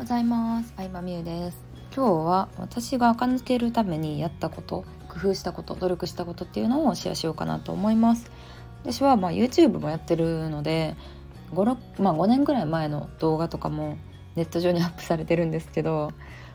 ございます。相葉美優です。今日は私が垢抜けるためにやったこと工夫したこと努力したことっていうのをシェアしようかなと思います。私はまあ YouTube もやってるので 5, まあ、5年ぐらい前の動画とかもネット上にアップされてるんですけど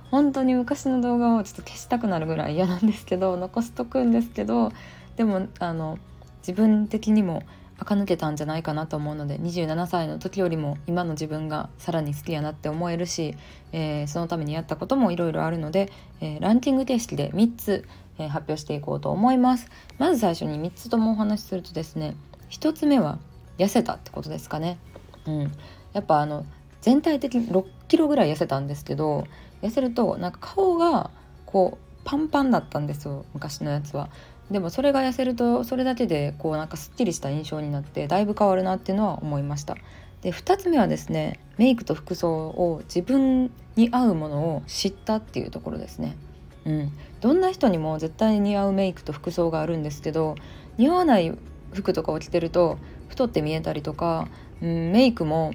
本当に昔の動画をちょっと消したくなるぐらい嫌なんですけど残しとくんですけどでもあの自分的にも垢抜けたんじゃないかなと思うので27歳の時よりも今の自分がさらに好きやなって思えるし、えー、そのためにやったこともいろいろあるので、えー、ランキング形式で3つ、えー、発表していこうと思います。まず最初に3つともお話しするとですね1つ目は痩せたってことですかね。うん。やっぱあの全体的に6キロぐらい痩せたんですけど痩せるとなんか顔がこうパンパンだったんですよ昔のやつは。でもそれが痩せるとそれだけでこうなんかすっきりした印象になってだいぶ変わるなっていうのは思いました。で2つ目はですねメイクと服装を自分に合うものを知ったっていうところですね。うん。どんな人にも絶対に似合うメイクと服装があるんですけど似合わない服とかを着てると太って見えたりとか、うん、メイクも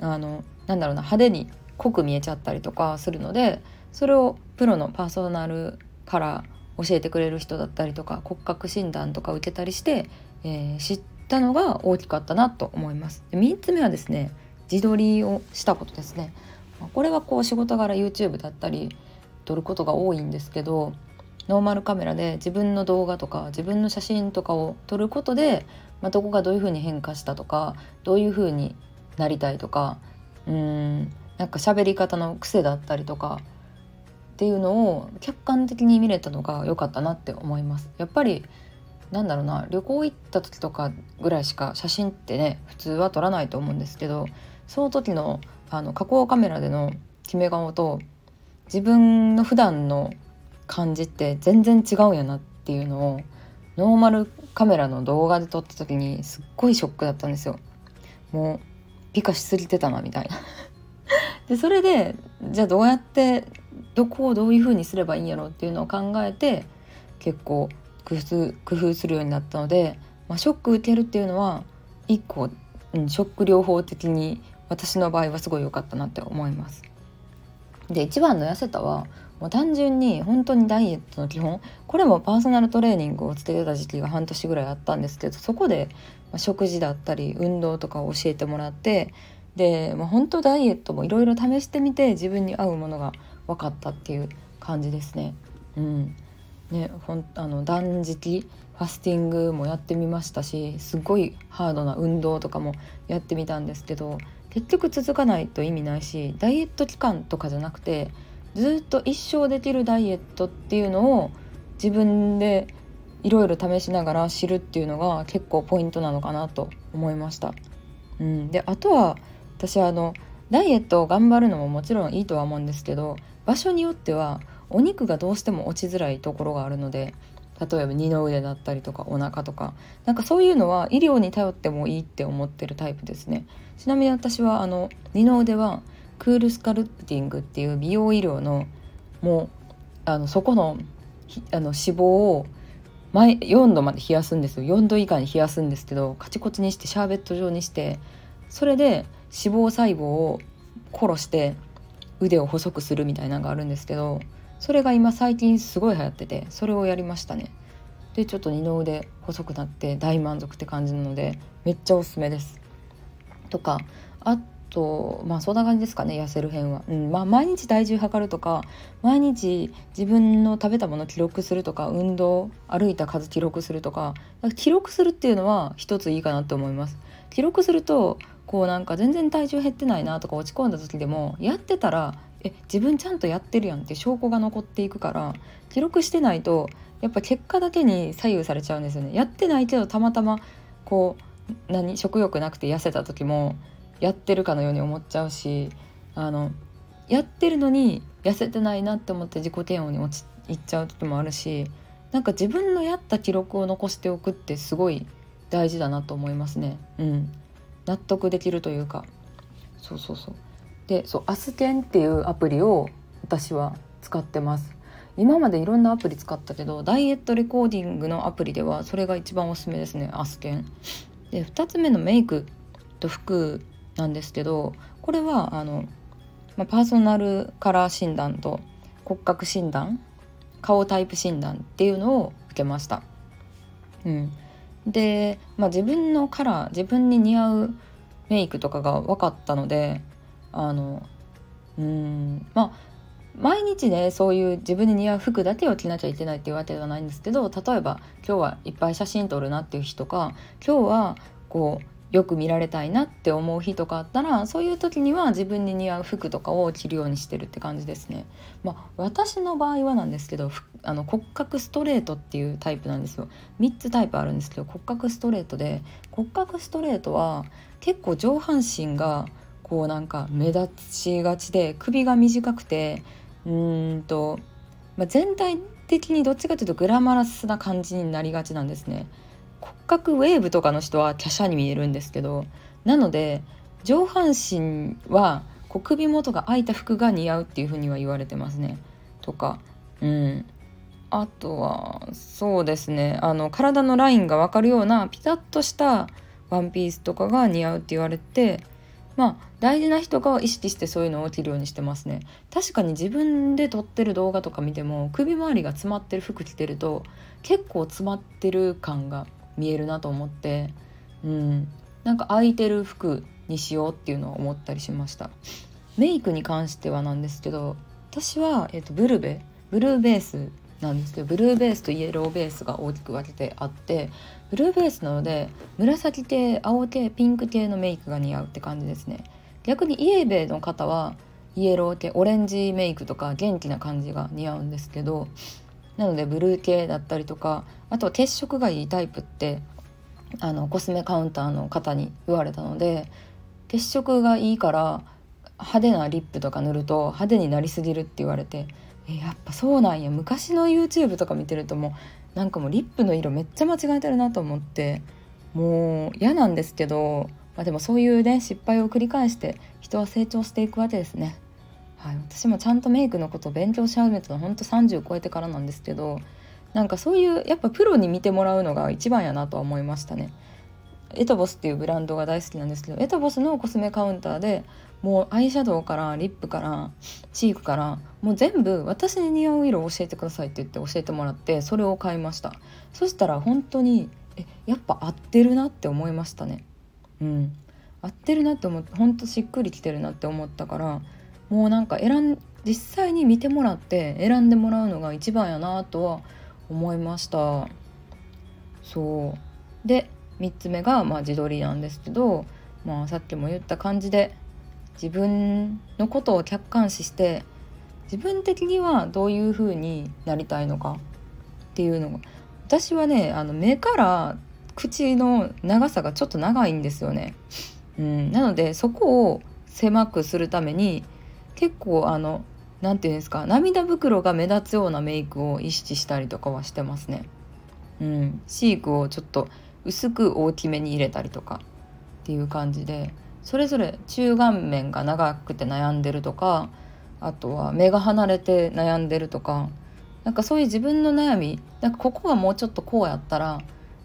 あのなんだろうな派手に濃く見えちゃったりとかするのでそれをプロのパーソナルカラー教えてくれる人だったりとか骨格診断とか受けたりして、えー、知ったのが大きかったなと思います。で3つ目はですね自撮りをしたことですね。これはこう仕事柄 YouTube だったり撮ることが多いんですけどノーマルカメラで自分の動画とか自分の写真とかを撮ることで、まあ、どこがどういうふうに変化したとかどういうふうになりたいとかうんなんか喋り方の癖だったりとかっていうのを客観的に見れたのが良かったなって思いますやっぱりなんだろうな旅行行った時とかぐらいしか写真ってね普通は撮らないと思うんですけどその時のあの加工カメラでの決め顔と自分の普段の感じって全然違うんやなっていうのをノーマルカメラの動画で撮った時にすっごいショックだったんですよ。もう美化しすぎてたなみたいな でそれでじゃあどうやってどこをどういうふうにすればいいんやろうっていうのを考えて結構工夫工夫するようになったので、まあ、ショック受けるっていうのは一個、うん、ショック療法的に私の場合はすごい良かったなって思います。で一番の痩せたはもう単純に本当にダイエットの基本これもパーソナルトレーニングをつけてた時期が半年ぐらいあったんですけどそこで食事だったり運動とかを教えてもらってで、まあ、本当ダイエットもいろいろ試してみて自分に合うものが分かったっていう感じですね。うんね、ほんあの断食ファスティングもやってみましたしすごいハードな運動とかもやってみたんですけど結局続かないと意味ないしダイエット期間とかじゃなくてずっと一生できるダイエットっていうのを自分でいろいろ試しながら知るっていうのが結構ポイントなのかなと思いました。うん、であとは私あのダイエットを頑張るのももちろんいいとは思うんですけど場所によってはお肉がどうしても落ちづらいところがあるので例えば二の腕だったりとかお腹とかなんかそういうのは医療に頼ってもいいって思ってるタイプですね。ちなみに私はあの二の腕はクールスカルプティングっていう美容医療のもうあのそこのあの脂肪を前4度まで冷やすんですよ。4度以下に冷やすんですけどカチコチにしてシャーベット状にしてそれで脂肪細胞を殺して腕を細くするみたいなのがあるんですけどそれが今最近すごい流行っててそれをやりましたね。でちょっと二の腕細くなって大満足って感じなのでめっちゃおすすめです。とかあとまあそんな感じですかね痩せる辺は、うんまあ、毎日体重測るとか毎日自分の食べたもの記録するとか運動歩いた数記録するとか記録するっていうのは一ついいかなって思います。記録するとこうなんか全然体重減ってないなとか落ち込んだ時でもやってたらえ自分ちゃんとやってるやんって証拠が残っていくから記録してないとやっぱ結果だけに左右されちゃうんですよねやってないけどたまたまこう何食欲なくて痩せた時もやってるかのように思っちゃうしあのやってるのに痩せてないなって思って自己嫌悪に落ちいっちゃう時もあるしなんか自分のやった記録を残しておくってすごい大事だなと思いますね。うん納得できるというか。そうそうそう。でそうアスケンっていうアプリを私は使ってます。今までいろんなアプリ使ったけどダイエットレコーディングのアプリではそれが一番おすすめですねアスケン。で2つ目のメイクと服なんですけどこれはあのまあ、パーソナルカラー診断と骨格診断顔タイプ診断っていうのを受けました。うん、で、まあ、自分のカラー自分に似合うメイクとかが分かったのであのうんまあ毎日ねそういう自分に似合う服だけを着なきゃいけないっていうわけではないんですけど例えば今日はいっぱい写真撮るなっていう日とか今日はこうよく見られたいなって思う日とかあったらそういう時には自分に似合う服とかを着るようにしてるって感じですね。まあ、私の場合はなんですけどあの骨格ストレートっていうタイプなんですよ。3つタイプあるんですけど骨格ストレートで骨格ストレートは結構上半身がこうなんか目立ちがちで首が短くてうんと、まあ、全体的にどっちかというとグラマラスな感じになりがちなんですね。骨格ウェーブとかの人は華奢に見えるんですけどなので上半身はこう首元が開いた服が似合うっていうふうには言われてますね。とかうん。あとはそうですね。あの体のラインが分かるようなピタッとしたワンピースとかが似合うって言われてまあ大事な人が意識してそういうのを着るようにしてますね。確かに自分で撮ってる動画とか見ても首周りが詰まってる服着てると結構詰まってる感が見えるなと思ってうん。なんか空いてる服にしようっていうのは思ったりしました。メイクに関してはなんですけど私は、えーとブルベブルーベースなんですけどブルーベースとイエローベースが大きく分けてあってブルーベースなので紫系青系ピンク系のメイクが似合うって感じですね。逆にイエベの方はイエロー系オレンジメイクとか元気な感じが似合うんですけどなのでブルー系だったりとかあとは血色がいいタイプってあのコスメカウンターの方に言われたので血色がいいから派手なリップとか塗ると派手になりすぎるって言われてえやっぱそうなんや昔の YouTube とか見てるともうなんかもうリップの色めっちゃ間違えてるなと思ってもう嫌なんですけど、まあ、でもそういうね失敗を繰り返して人は成長していくわけですね。はい、私もちゃんとメイクのことを勉強し始めたのほんと30超えてからなんですけどなんかそういうやっぱプロに見てもらうのが一番やなとは思いましたね。エトボスっていうブランドが大好きなんですけどエトボスのコスメカウンターでもうアイシャドウからリップからチークからもう全部私に似合う色を教えてくださいって言って教えてもらってそれを買いました。そしたら本当にえやっぱ合ってるなって思いましたね。うん。合ってるなって思って本当しっくりきてるなって思ったからもうなんか選ん実際に見てもらって選んでもらうのが一番やなとは思いました。そう。で3つ目がまあ自撮りなんですけど、まあ、さっきも言った感じで自分のことを客観視して自分的にはどういう風になりたいのかっていうのが私はねあの目から口の長さがちょっと長いんですよね。うん、なのでそこを狭くするために結構あの何て言うんですか涙袋が目立つようなメイクを意識したりとかはしてますね。うん、シークをちょっと薄く大きめに入れたりとかっていう感じでそれぞれ中顔面が長くて悩んでるとかあとは目が離れて悩んでるとかなんかそういう自分の悩みなんかここがもうちょっとこうやったら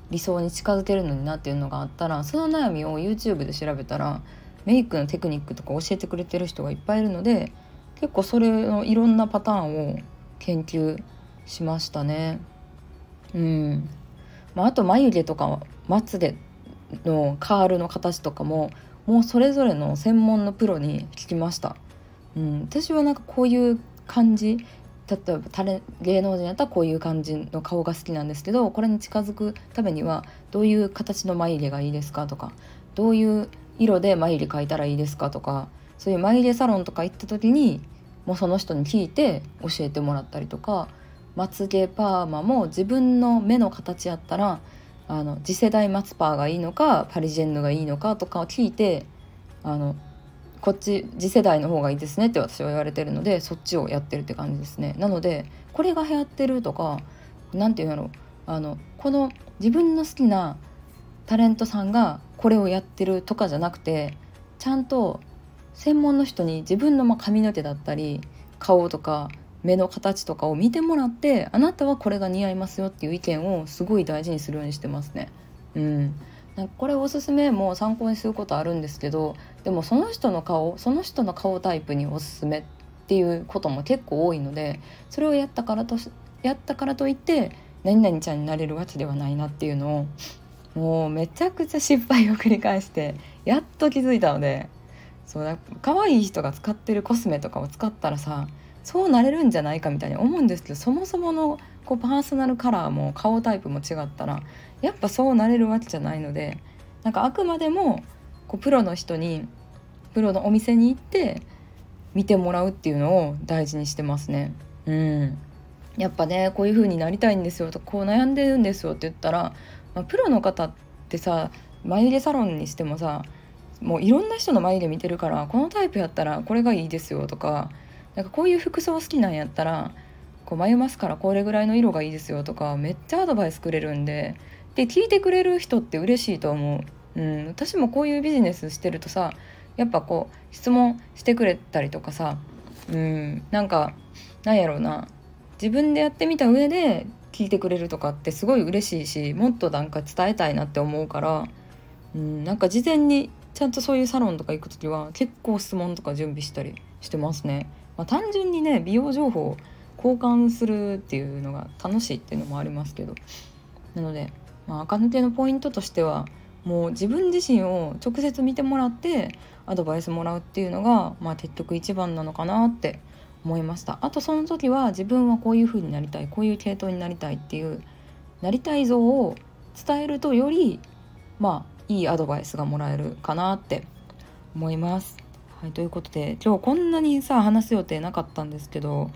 理想に近づけるのになっていうのがあったらその悩みを YouTube で調べたらメイクのテクニックとか教えてくれてる人がいっぱいいるので結構それのいろんなパターンを研究しましたね。うんまあ、あと眉毛とかまつげのカールの形とかももうそれぞれの専門のプロに聞きました。うん、私はなんかこういう感じ例えばタレ芸能人やったらこういう感じの顔が好きなんですけどこれに近づくためにはどういう形の眉毛がいいですかとかどういう色で眉毛描いたらいいですかとかそういう眉毛サロンとか行った時にもうその人に聞いて教えてもらったりとかまつげパーマも自分の目の形やったらあの次世代マツパーがいいのかパリジェンヌがいいのかとかを聞いてあのこっち次世代の方がいいですねって私は言われてるのでそっちをやってるって感じですね。なのでこれが流行ってるとか何て言うんだろう。あのこの自分の好きなタレントさんがこれをやってるとかじゃなくてちゃんと専門の人に自分の髪の毛だったり顔とか目の形とかを見てもらってあなたはこれが似合いますよっていう意見をすごい大事にするようにしてますね。うん、なんかこれおすすめも参考にすることあるんですけどでもその人の顔その人の顔タイプにおすすめっていうことも結構多いのでそれをやったからとやったからといって何々ちゃんになれるわけではないなっていうのをもうめちゃくちゃ失敗を繰り返してやっと気づいたのでそうだ可愛い人が使ってるコスメとかを使ったらさそうなれるんじゃないかみたいに思うんですけどそもそものこうパーソナルカラーも顔タイプも違ったらやっぱそうなれるわけじゃないのでなんかあくまでもこうプロの人にプロのお店に行って見てもらうっていうのを大事にしてますね。うん、やっぱねこういう風になりたいんですよとこう悩んでるんですよって言ったら、まあ、プロの方ってさ眉毛サロンにしてもさもういろんな人の眉毛見てるからこのタイプやったらこれがいいですよとかなんかこういう服装好きなんやったらこう眉マスカラこれぐらいの色がいいですよとかめっちゃアドバイスくれるんでで聞いてくれる人って嬉しいと思う、うん、私もこういうビジネスしてるとさやっぱこう質問してくれたりとかさ、うん、なんかなんやろうな自分でやってみた上で聞いてくれるとかってすごい嬉しいしもっとなんか伝えたいなって思うから、うん、なんか事前にちゃんとそういうサロンとか行く時は結構質問とか準備したりしてますね。まあ、単純にね美容情報交換するっていうのが楽しいっていうのもありますけどなのでまあ、赤抜けのポイントとしてはもう自分自身を直接見てもらってアドバイスもらうっていうのが、まあ、結局一番なのかなって思いました。あとその時は自分はこういう風になりたいこういう系統になりたいっていうなりたい像を伝えるとよりまあいいアドバイスがもらえるかなって思います。はい、ということで今日こんなにさ話す予定なかったんですけど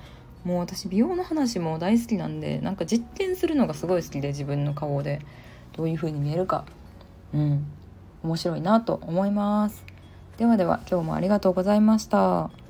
もう私美容の話も大好きなんでなんか実験するのがすごい好きで自分の顔で。どういう風に見えるか。うん。面白いなと思います。ではでは今日もありがとうございました。